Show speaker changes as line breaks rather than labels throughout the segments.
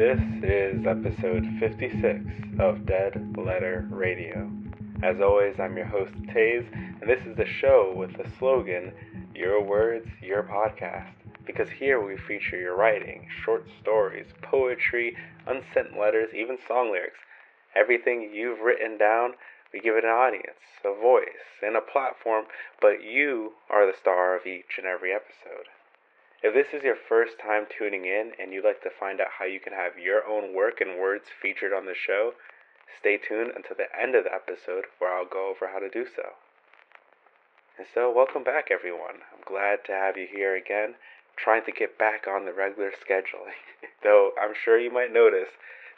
This is episode 56 of Dead Letter Radio. As always, I'm your host, Taze, and this is the show with the slogan Your Words, Your Podcast. Because here we feature your writing, short stories, poetry, unsent letters, even song lyrics. Everything you've written down, we give it an audience, a voice, and a platform, but you are the star of each and every episode. If this is your first time tuning in and you'd like to find out how you can have your own work and words featured on the show, stay tuned until the end of the episode where I'll go over how to do so. And so, welcome back, everyone. I'm glad to have you here again, trying to get back on the regular scheduling. Though I'm sure you might notice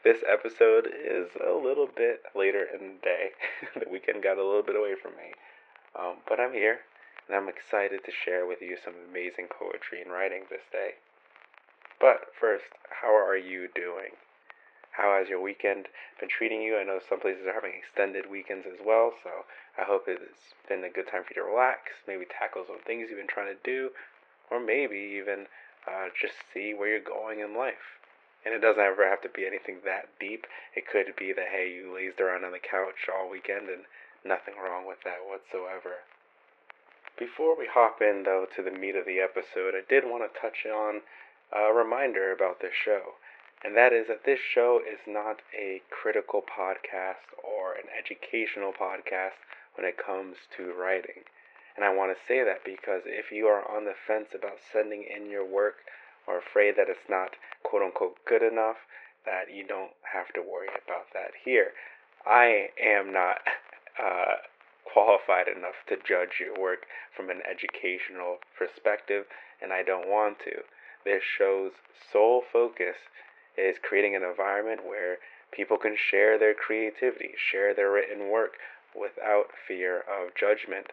this episode is a little bit later in the day. the weekend got a little bit away from me. Um, but I'm here and I'm excited to share with you some amazing poetry and writing this day. But first, how are you doing? How has your weekend been treating you? I know some places are having extended weekends as well, so I hope it's been a good time for you to relax, maybe tackle some things you've been trying to do, or maybe even uh, just see where you're going in life. And it doesn't ever have to be anything that deep. It could be that, hey, you lazed around on the couch all weekend and nothing wrong with that whatsoever. Before we hop in, though, to the meat of the episode, I did want to touch on a reminder about this show. And that is that this show is not a critical podcast or an educational podcast when it comes to writing. And I want to say that because if you are on the fence about sending in your work or afraid that it's not quote unquote good enough, that you don't have to worry about that here. I am not uh, qualified enough to judge your work from an educational perspective, and I don't want to. This show's sole focus is creating an environment where people can share their creativity, share their written work without fear of judgment.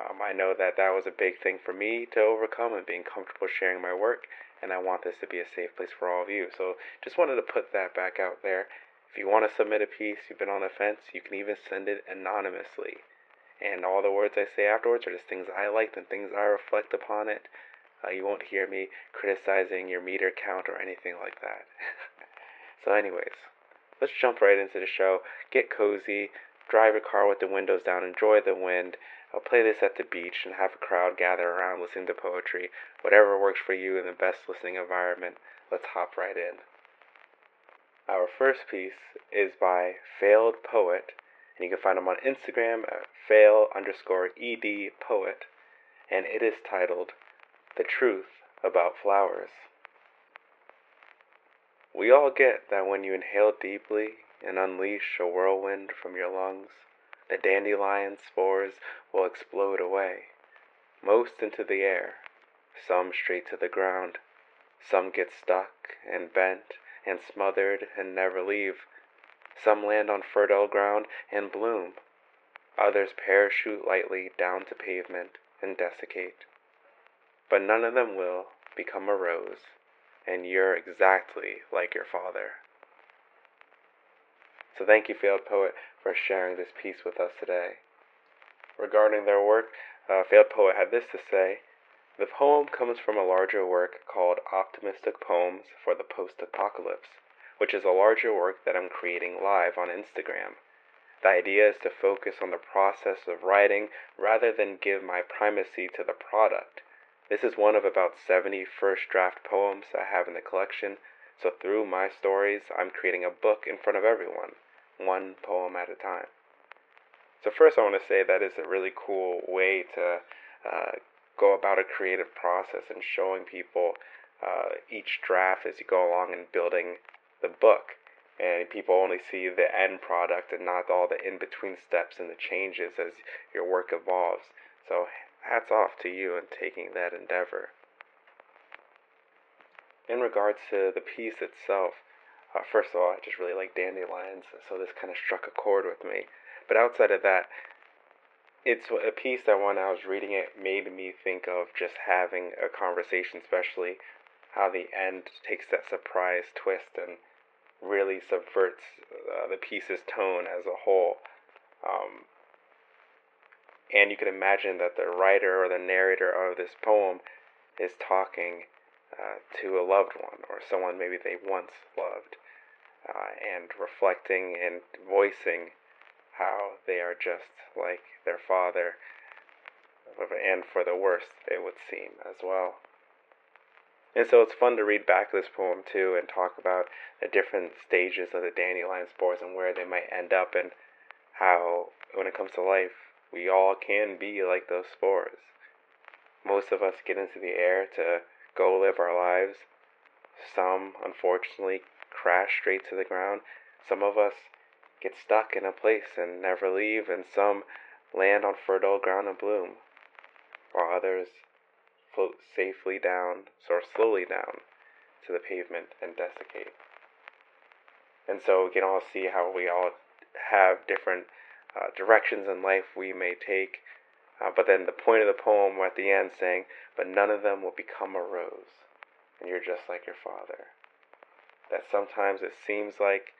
Um, I know that that was a big thing for me to overcome and being comfortable sharing my work, and I want this to be a safe place for all of you. So just wanted to put that back out there. If you want to submit a piece, you've been on the fence, you can even send it anonymously and all the words I say afterwards are just things I liked and things I reflect upon it. Uh, you won't hear me criticizing your meter count or anything like that. so, anyways, let's jump right into the show. Get cozy, drive your car with the windows down, enjoy the wind. I'll play this at the beach and have a crowd gather around listening to poetry. Whatever works for you in the best listening environment, let's hop right in. Our first piece is by Failed Poet and you can find them on Instagram at fail underscore ed poet, and it is titled The Truth About Flowers. We all get that when you inhale deeply and unleash a whirlwind from your lungs, the dandelion spores will explode away, most into the air, some straight to the ground. Some get stuck and bent and smothered and never leave. Some land on fertile ground and bloom. Others parachute lightly down to pavement and desiccate. But none of them will become a rose, and you're exactly like your father. So thank you, Failed Poet, for sharing this piece with us today. Regarding their work, uh, Failed Poet had this to say The poem comes from a larger work called Optimistic Poems for the Post Apocalypse which is a larger work that I'm creating live on Instagram. The idea is to focus on the process of writing rather than give my primacy to the product. This is one of about 70 first draft poems I have in the collection, so through my stories, I'm creating a book in front of everyone, one poem at a time. So, first, I want to say that is a really cool way to uh, go about a creative process and showing people uh, each draft as you go along and building the book and people only see the end product and not all the in between steps and the changes as your work evolves. So, hats off to you in taking that endeavor. In regards to the piece itself, uh, first of all, I just really like dandelions, so this kind of struck a chord with me. But outside of that, it's a piece that when I was reading it made me think of just having a conversation, especially how the end takes that surprise twist and really subverts uh, the piece's tone as a whole. Um, and you can imagine that the writer or the narrator of this poem is talking uh, to a loved one or someone maybe they once loved, uh, and reflecting and voicing how they are just like their father, and for the worst, it would seem as well. And so it's fun to read back this poem too and talk about the different stages of the dandelion spores and where they might end up and how, when it comes to life, we all can be like those spores. Most of us get into the air to go live our lives. Some, unfortunately, crash straight to the ground. Some of us get stuck in a place and never leave, and some land on fertile ground and bloom, while others float safely down, or slowly down, to the pavement and desiccate. And so we can all see how we all have different uh, directions in life we may take. Uh, but then the point of the poem at the end saying, but none of them will become a rose, and you're just like your father. That sometimes it seems like,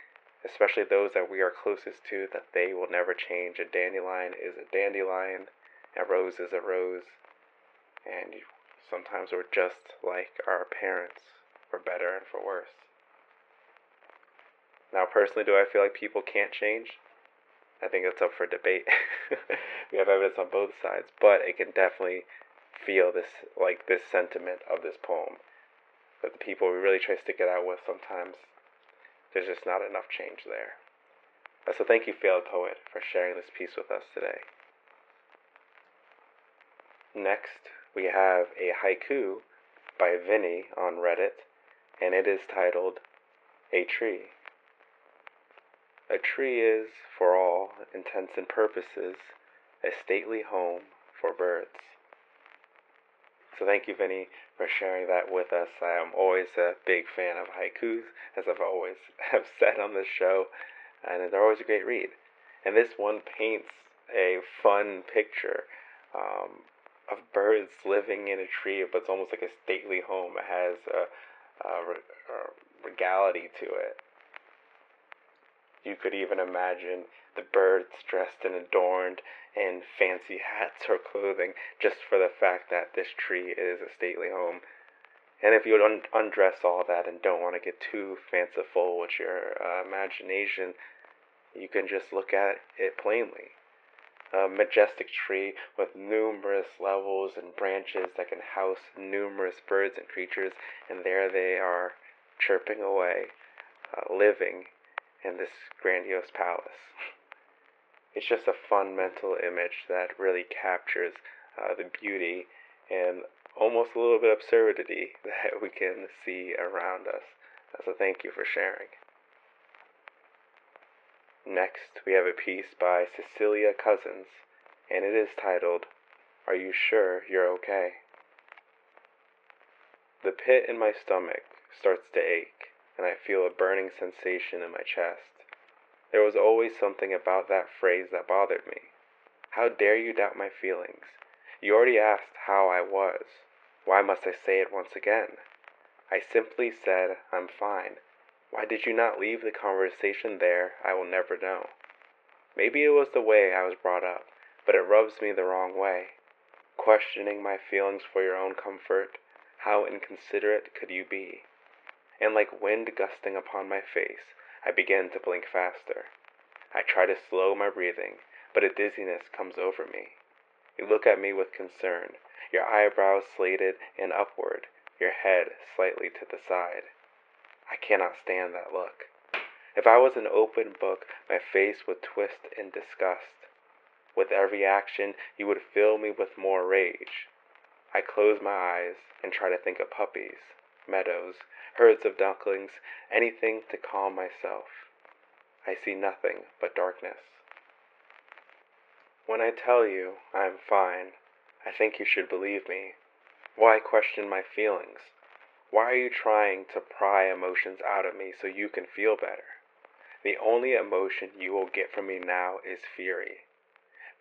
especially those that we are closest to, that they will never change. A dandelion is a dandelion, a rose is a rose, and sometimes we're just like our parents, for better and for worse. Now, personally, do I feel like people can't change? I think that's up for debate. we have evidence on both sides, but it can definitely feel this like this sentiment of this poem that the people we really try to stick it out with sometimes there's just not enough change there. So thank you, failed poet, for sharing this piece with us today. Next, we have a haiku by Vinny on Reddit, and it is titled A Tree. A tree is, for all intents and purposes, a stately home for birds. So thank you, Vinny, for sharing that with us. I am always a big fan of haikus, as I've always have said on this show, and they're always a great read. And this one paints a fun picture um, of birds living in a tree, but it's almost like a stately home. It has a, a, a regality to it. You could even imagine the birds dressed and adorned in fancy hats or clothing just for the fact that this tree is a stately home. And if you un- undress all that and don't want to get too fanciful with your uh, imagination, you can just look at it plainly. A majestic tree with numerous levels and branches that can house numerous birds and creatures, and there they are, chirping away, uh, living in this grandiose palace. It's just a fun mental image that really captures uh, the beauty and almost a little bit of absurdity that we can see around us. So thank you for sharing. Next, we have a piece by Cecilia Cousins, and it is titled, Are You Sure You're Okay? The pit in my stomach starts to ache, and I feel a burning sensation in my chest. There was always something about that phrase that bothered me. How dare you doubt my feelings? You already asked how I was. Why must I say it once again? I simply said, I'm fine. Why did you not leave the conversation there? I will never know. Maybe it was the way I was brought up, but it rubs me the wrong way. Questioning my feelings for your own comfort, how inconsiderate could you be? And like wind gusting upon my face, I begin to blink faster. I try to slow my breathing, but a dizziness comes over me. You look at me with concern, your eyebrows slated and upward, your head slightly to the side. I cannot stand that look. If I was an open book, my face would twist in disgust. With every action, you would fill me with more rage. I close my eyes and try to think of puppies, meadows, herds of ducklings, anything to calm myself. I see nothing but darkness. When I tell you I am fine, I think you should believe me. Why question my feelings? Why are you trying to pry emotions out of me so you can feel better? The only emotion you will get from me now is fury.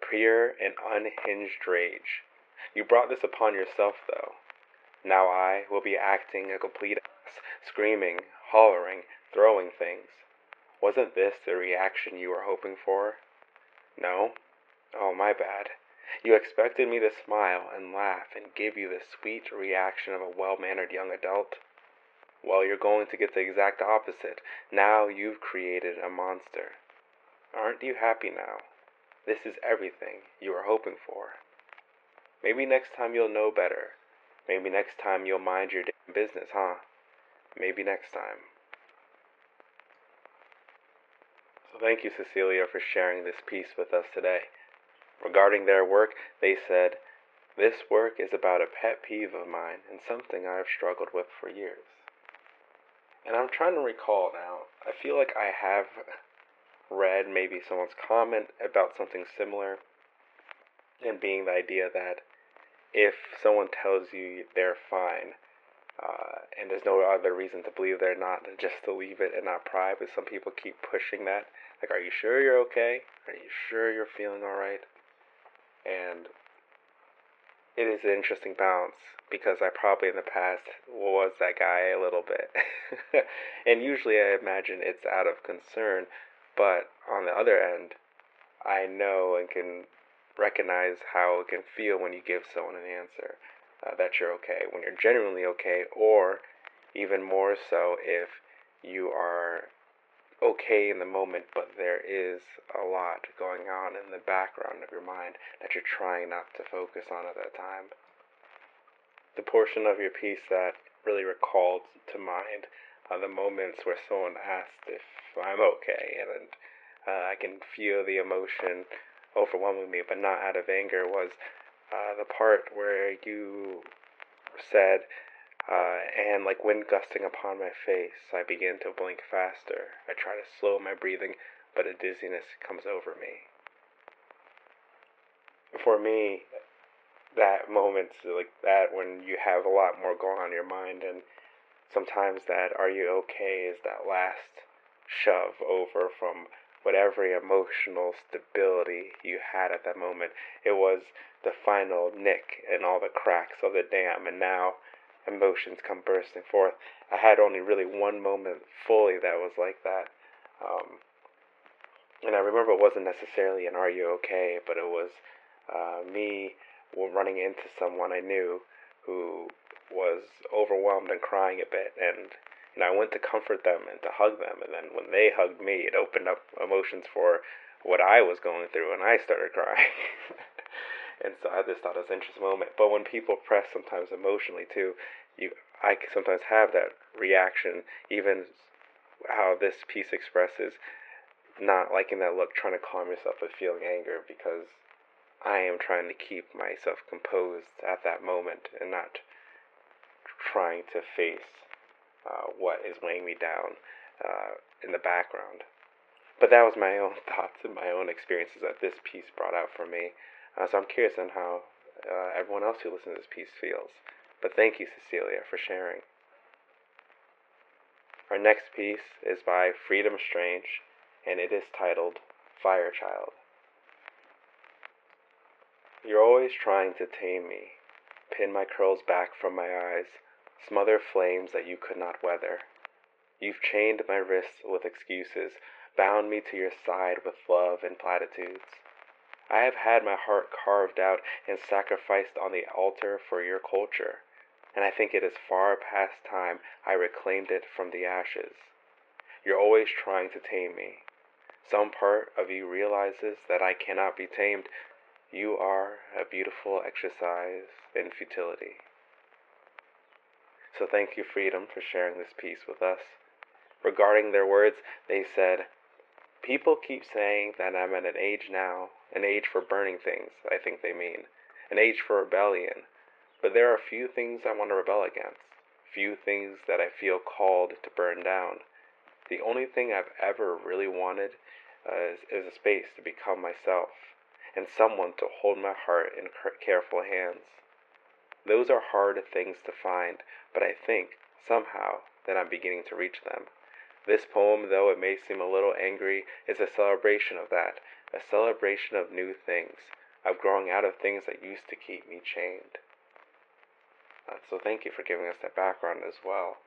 Pure and unhinged rage. You brought this upon yourself, though. Now I will be acting a complete ass, screaming, hollering, throwing things. Wasn't this the reaction you were hoping for? No? Oh, my bad. You expected me to smile and laugh and give you the sweet reaction of a well mannered young adult. Well, you're going to get the exact opposite. Now you've created a monster. Aren't you happy now? This is everything you were hoping for. Maybe next time you'll know better. Maybe next time you'll mind your damn business, huh? Maybe next time. So thank you, Cecilia, for sharing this piece with us today. Regarding their work, they said, This work is about a pet peeve of mine and something I have struggled with for years. And I'm trying to recall now. I feel like I have read maybe someone's comment about something similar, and being the idea that if someone tells you they're fine, uh, and there's no other reason to believe they're not, just to leave it and not pry. But some people keep pushing that. Like, are you sure you're okay? Are you sure you're feeling all right? And it is an interesting balance because I probably in the past was that guy a little bit. and usually I imagine it's out of concern, but on the other end, I know and can recognize how it can feel when you give someone an answer uh, that you're okay, when you're genuinely okay, or even more so if you are okay in the moment, but there is a lot going on in the background of your mind that you're trying not to focus on at that time. The portion of your piece that really recalled to mind uh, the moments where someone asked if I'm okay, and uh, I can feel the emotion overwhelming me, but not out of anger, was uh, the part where you said, uh, and like wind gusting upon my face, I begin to blink faster. I try to slow my breathing, but a dizziness comes over me. For me, that moment, like that, when you have a lot more going on in your mind, and sometimes that "Are you okay?" is that last shove over from whatever emotional stability you had at that moment. It was the final nick in all the cracks of the dam, and now emotions come bursting forth. I had only really one moment fully that was like that. Um, and I remember it wasn't necessarily an Are You Okay, but it was uh, me running into someone I knew who was overwhelmed and crying a bit. And, and I went to comfort them and to hug them. And then when they hugged me, it opened up emotions for what I was going through, and I started crying. and so I just thought it was an interesting moment. But when people press sometimes emotionally too, you I sometimes have that reaction, even how this piece expresses not liking that look, trying to calm yourself but feeling anger because I am trying to keep myself composed at that moment and not trying to face uh, what is weighing me down uh, in the background. But that was my own thoughts and my own experiences that this piece brought out for me. Uh, so I'm curious on how uh, everyone else who listens to this piece feels. But thank you, Cecilia, for sharing. Our next piece is by Freedom Strange, and it is titled Firechild. You're always trying to tame me, pin my curls back from my eyes, smother flames that you could not weather. You've chained my wrists with excuses, bound me to your side with love and platitudes. I have had my heart carved out and sacrificed on the altar for your culture, and I think it is far past time I reclaimed it from the ashes. You're always trying to tame me. Some part of you realizes that I cannot be tamed. You are a beautiful exercise in futility. So thank you, Freedom, for sharing this piece with us. Regarding their words, they said, People keep saying that I'm at an age now, an age for burning things, I think they mean, an age for rebellion. But there are few things I want to rebel against, few things that I feel called to burn down. The only thing I've ever really wanted uh, is, is a space to become myself, and someone to hold my heart in careful hands. Those are hard things to find, but I think, somehow, that I'm beginning to reach them. This poem, though it may seem a little angry, is a celebration of that, a celebration of new things, of growing out of things that used to keep me chained. Uh, so thank you for giving us that background as well.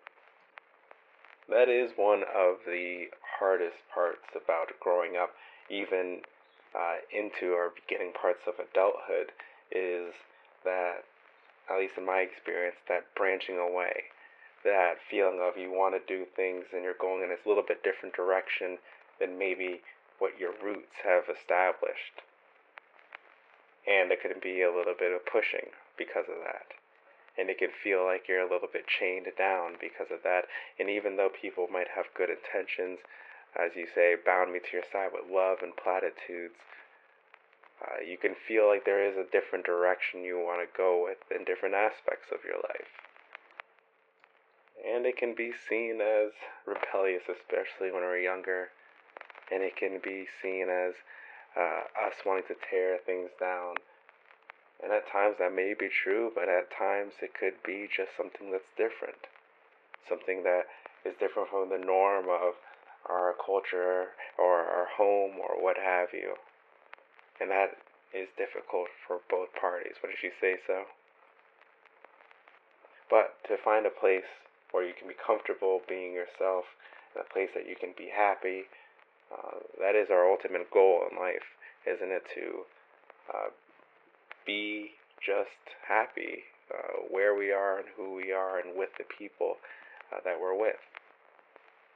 That is one of the hardest parts about growing up, even uh, into our beginning parts of adulthood is that, at least in my experience, that branching away, that feeling of you want to do things and you're going in a little bit different direction than maybe what your roots have established. And it can be a little bit of pushing because of that. And it can feel like you're a little bit chained down because of that. And even though people might have good intentions, as you say, bound me to your side with love and platitudes, uh, you can feel like there is a different direction you want to go with in different aspects of your life. And it can be seen as rebellious, especially when we're younger. And it can be seen as uh, us wanting to tear things down. And at times that may be true, but at times it could be just something that's different. Something that is different from the norm of our culture or our home or what have you. And that is difficult for both parties. What did she say so? But to find a place where you can be comfortable being yourself, and a place that you can be happy, uh, that is our ultimate goal in life, isn't it? To uh, be just happy uh, where we are and who we are and with the people uh, that we're with.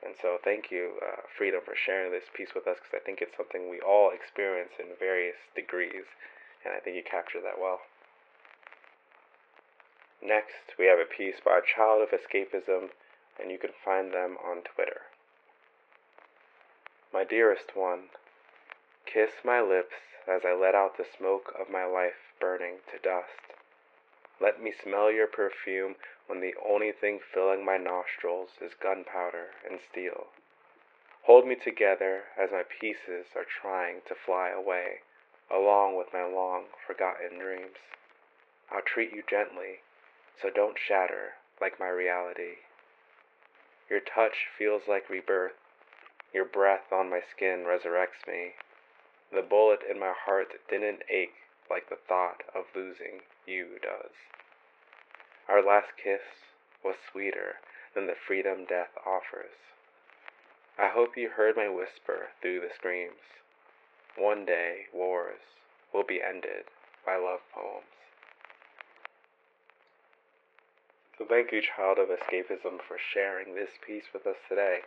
And so, thank you, uh, Freedom, for sharing this piece with us because I think it's something we all experience in various degrees, and I think you captured that well. Next, we have a piece by Child of Escapism, and you can find them on Twitter. My dearest one, kiss my lips as I let out the smoke of my life burning to dust. Let me smell your perfume when the only thing filling my nostrils is gunpowder and steel. Hold me together as my pieces are trying to fly away, along with my long forgotten dreams. I'll treat you gently, so don't shatter like my reality. Your touch feels like rebirth. Your breath on my skin resurrects me. The bullet in my heart didn't ache like the thought of losing you does. Our last kiss was sweeter than the freedom death offers. I hope you heard my whisper through the screams. One day, wars will be ended by love poems. So thank you, Child of Escapism, for sharing this piece with us today.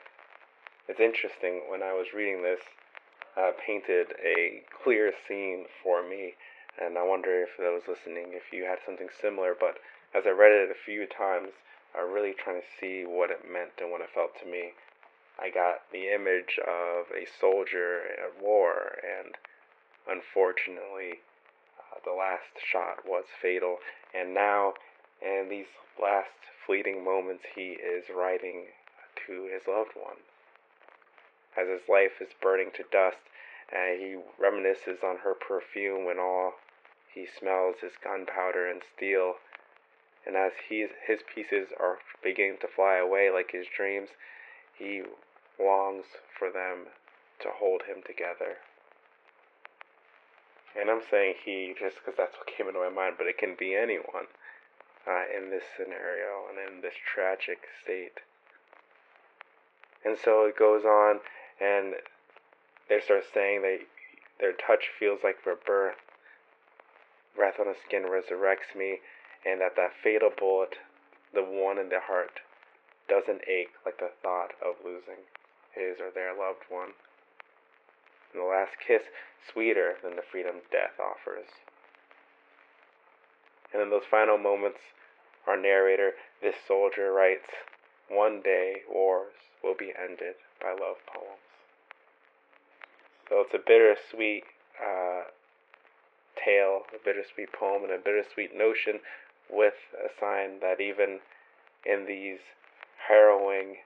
It's interesting, when I was reading this, uh, painted a clear scene for me and I wonder if those listening, if you had something similar. But as I read it a few times, I really trying to see what it meant and what it felt to me. I got the image of a soldier at war, and unfortunately, uh, the last shot was fatal. And now, in these last fleeting moments, he is writing to his loved one. As his life is burning to dust, and he reminisces on her perfume when all he smells is gunpowder and steel. And as he, his pieces are beginning to fly away like his dreams, he longs for them to hold him together. And I'm saying he just because that's what came into my mind, but it can be anyone uh, in this scenario and in this tragic state. And so it goes on, and they start saying that their touch feels like rebirth breath on the skin resurrects me, and that that fatal bullet, the one in the heart, doesn't ache like the thought of losing his or their loved one. And the last kiss sweeter than the freedom death offers. And in those final moments, our narrator, this soldier, writes, One day wars will be ended by love poems. So it's a bittersweet uh, tale, a bittersweet poem, and a bittersweet notion with a sign that even in these harrowing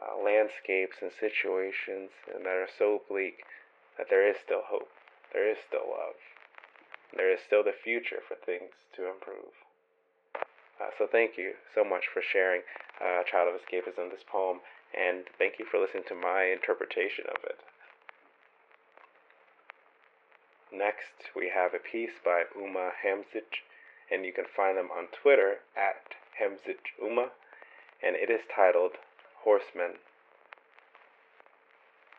uh, landscapes and situations and that are so bleak, that there is still hope, there is still love, there is still the future for things to improve. Uh, so thank you so much for sharing uh, Child of Escapism, this poem, and thank you for listening to my interpretation of it. Next, we have a piece by Uma Hamzic, and you can find them on Twitter at HamzicUma, and it is titled Horsemen.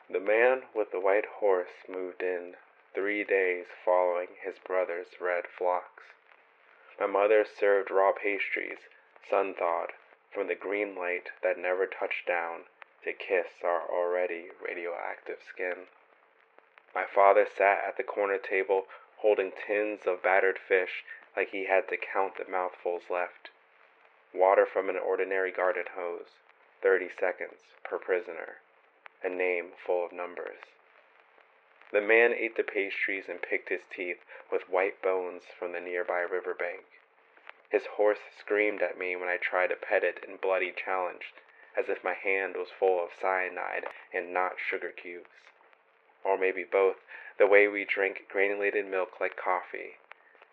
The man with the white horse moved in three days following his brother's red flocks. My mother served raw pastries, sun thawed, from the green light that never touched down to kiss our already radioactive skin. My father sat at the corner table holding tins of battered fish like he had to count the mouthfuls left. Water from an ordinary garden hose, 30 seconds per prisoner, a name full of numbers. The man ate the pastries and picked his teeth with white bones from the nearby river bank. His horse screamed at me when I tried to pet it in bloody challenge, as if my hand was full of cyanide and not sugar cubes. Or maybe both, the way we drink granulated milk like coffee,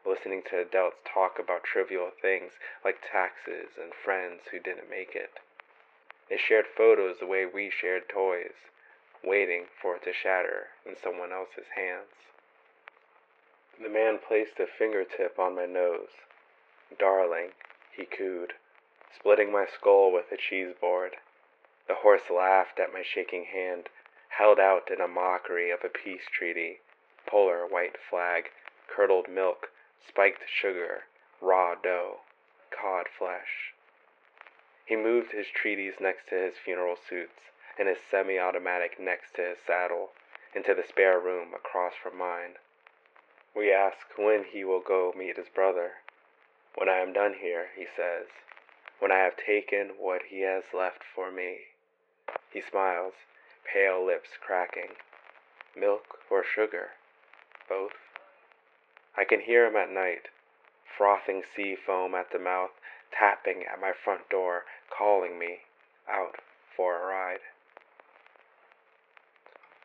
listening to adults talk about trivial things like taxes and friends who didn't make it. They shared photos the way we shared toys, waiting for it to shatter in someone else's hands. The man placed a fingertip on my nose. Darling, he cooed, splitting my skull with a cheese board. The horse laughed at my shaking hand, held out in a mockery of a peace treaty, polar white flag, curdled milk, spiked sugar, raw dough, cod flesh. He moved his treaties next to his funeral suits and his semi automatic next to his saddle into the spare room across from mine. We ask when he will go meet his brother. When I am done here, he says, when I have taken what he has left for me. He smiles, pale lips cracking. Milk or sugar? Both? I can hear him at night, frothing sea foam at the mouth, tapping at my front door, calling me out for a ride.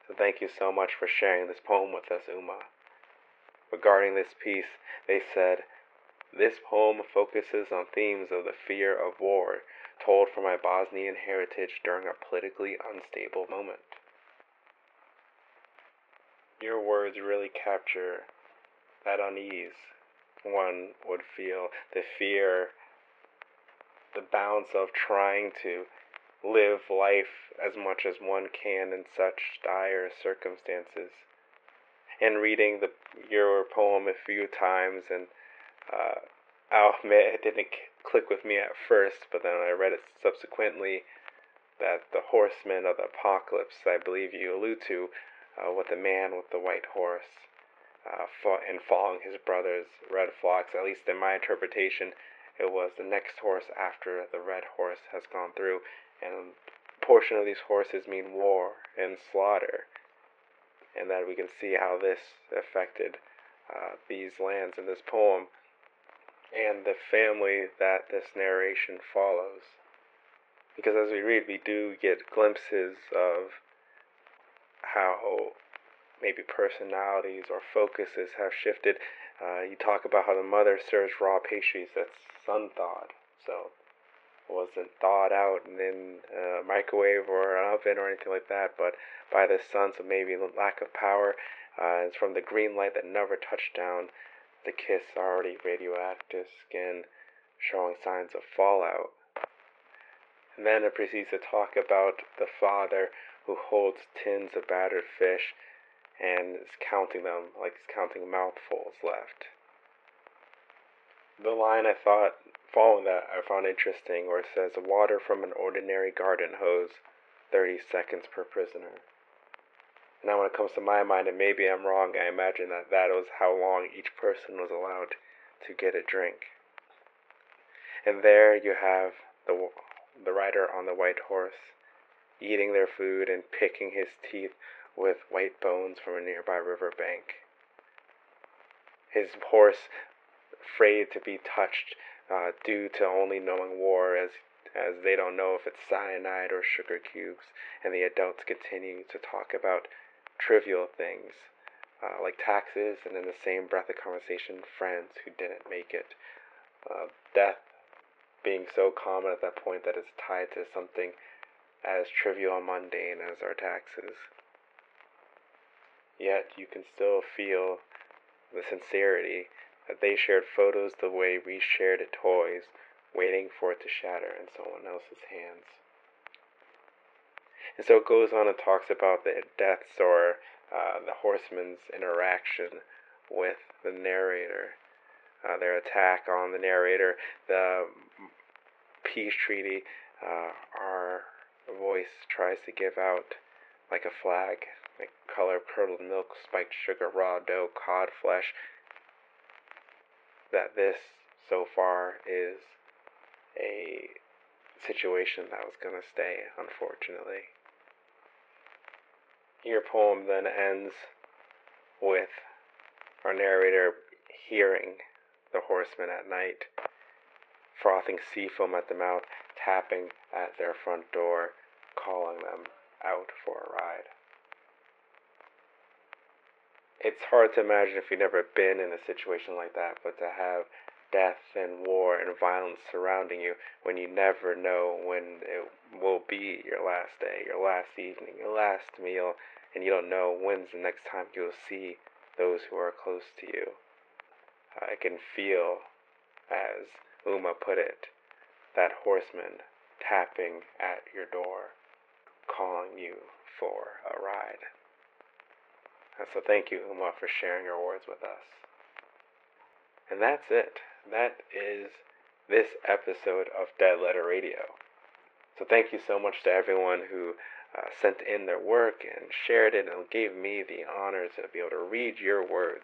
So thank you so much for sharing this poem with us, Uma. Regarding this piece, they said, This poem focuses on themes of the fear of war told from my Bosnian heritage during a politically unstable moment. Your words really capture that unease one would feel, the fear, the balance of trying to live life as much as one can in such dire circumstances. And reading the your poem a few times, and uh, I'll admit it didn't click with me at first, but then I read it subsequently that the horsemen of the apocalypse, I believe you allude to, uh, with the man with the white horse, uh, and following his brother's red flocks. At least in my interpretation, it was the next horse after the red horse has gone through, and a portion of these horses mean war and slaughter, and that we can see how this affected uh, these lands in this poem and the family that this narration follows. Because as we read, we do get glimpses of how maybe personalities or focuses have shifted. Uh, you talk about how the mother serves raw pastries that's sun thawed, so wasn't thawed out and in a microwave or an oven or anything like that, but by the sun, so maybe lack of power. Uh, it's from the green light that never touched down. The kiss already radioactive skin, showing signs of fallout. And then it proceeds to talk about the father who holds tins of battered fish and is counting them like he's counting mouthfuls left. The line I thought, following that, I found interesting, where it says, Water from an ordinary garden hose, 30 seconds per prisoner. Now, when it comes to my mind, and maybe I'm wrong, I imagine that that was how long each person was allowed to get a drink. And there you have the, the rider on the white horse, eating their food and picking his teeth with white bones from a nearby river bank. His horse, afraid to be touched uh, due to only knowing war as as they don't know if it's cyanide or sugar cubes, and the adults continue to talk about trivial things uh, like taxes, and in the same breath of conversation, friends who didn't make it. Uh, death being so common at that point that it's tied to something as trivial and mundane as our taxes. Yet you can still feel the sincerity that they shared photos the way we shared toys, waiting for it to shatter in someone else's hands. And so it goes on and talks about the deaths or uh, the horsemen's interaction with the narrator, uh, their attack on the narrator, the peace treaty, uh, our voice tries to give out like a flag, like color curdled milk, spiked sugar, raw dough, cod flesh. That this so far is a situation that was going to stay, unfortunately. Your poem then ends with our narrator hearing the horsemen at night, frothing sea foam at the mouth, tapping at their front door, calling them out for a ride. It's hard to imagine if you've never been in a situation like that, but to have death and war and violence surrounding you when you never know when it will be your last day, your last evening, your last meal, and you don't know when's the next time you'll see those who are close to you. I can feel, as Uma put it, that horseman tapping at your door, calling you for a ride. So thank you, Uma, for sharing your words with us. And that's it. That is this episode of Dead Letter Radio. So thank you so much to everyone who uh, sent in their work and shared it and gave me the honor to be able to read your words.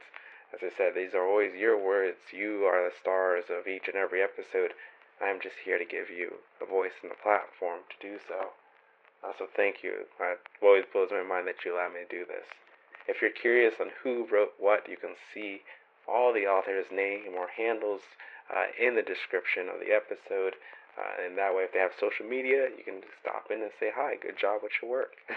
As I said, these are always your words. You are the stars of each and every episode. I'm just here to give you a voice and a platform to do so. Uh, so thank you. It always blows my mind that you allow me to do this. If you're curious on who wrote what, you can see all the author's name or handles uh, in the description of the episode. Uh, and that way, if they have social media, you can stop in and say, Hi, good job with your work.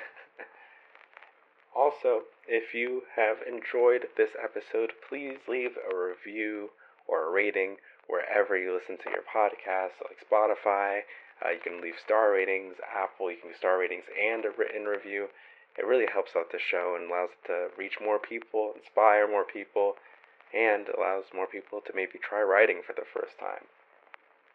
also, if you have enjoyed this episode, please leave a review or a rating wherever you listen to your podcast, like Spotify. Uh, you can leave star ratings, Apple, you can leave star ratings and a written review. It really helps out the show and allows it to reach more people, inspire more people, and allows more people to maybe try writing for the first time.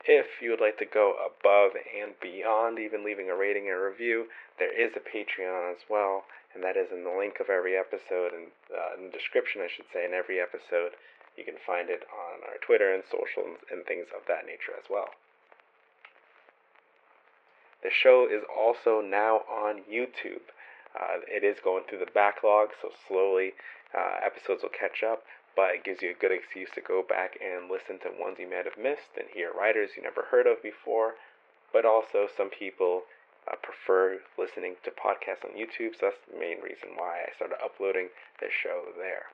If you would like to go above and beyond even leaving a rating and review, there is a Patreon as well, and that is in the link of every episode and uh, in the description, I should say, in every episode. You can find it on our Twitter and social and things of that nature as well. The show is also now on YouTube. Uh, it is going through the backlog, so slowly uh, episodes will catch up but it gives you a good excuse to go back and listen to ones you might have missed and hear writers you never heard of before. But also, some people uh, prefer listening to podcasts on YouTube, so that's the main reason why I started uploading this show there.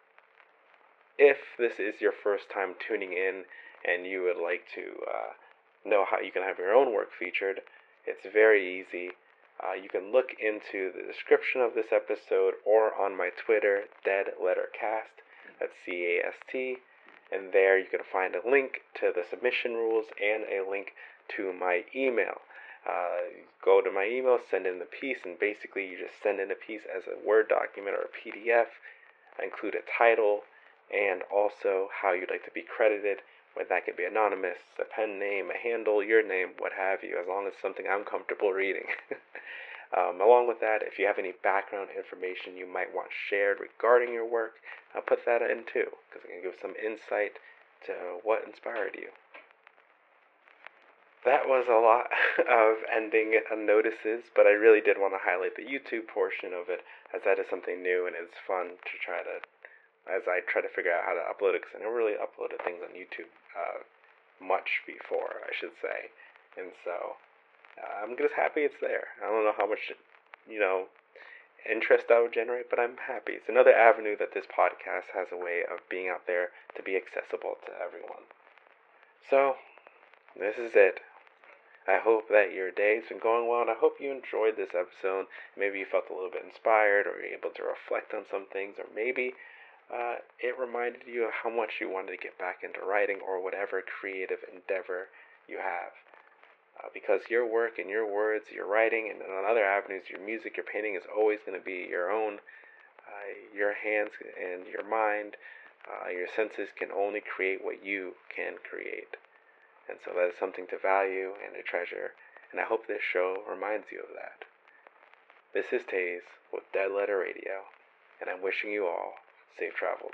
If this is your first time tuning in and you would like to uh, know how you can have your own work featured, it's very easy. Uh, you can look into the description of this episode or on my Twitter, Dead Letter Cast that's C A S T. And there you can find a link to the submission rules and a link to my email. Uh, go to my email, send in the piece, and basically you just send in a piece as a Word document or a PDF. Include a title and also how you'd like to be credited. Whether that could be anonymous, a pen name, a handle, your name, what have you, as long as something I'm comfortable reading. Um, along with that, if you have any background information you might want shared regarding your work, I'll put that in too, because it can give some insight to what inspired you. That was a lot of ending notices, but I really did want to highlight the YouTube portion of it, as that is something new and it's fun to try to, as I try to figure out how to upload it, because I never really uploaded things on YouTube uh, much before, I should say. And so I'm just happy it's there. I don't know how much, you know, interest that would generate, but I'm happy. It's another avenue that this podcast has a way of being out there to be accessible to everyone. So, this is it. I hope that your day's been going well, and I hope you enjoyed this episode. Maybe you felt a little bit inspired, or you're able to reflect on some things, or maybe uh, it reminded you of how much you wanted to get back into writing or whatever creative endeavor you have. Uh, because your work and your words, your writing, and on other avenues, your music, your painting is always going to be your own. Uh, your hands and your mind, uh, your senses can only create what you can create. And so that is something to value and to treasure. And I hope this show reminds you of that. This is Taze with Dead Letter Radio. and I'm wishing you all safe travels.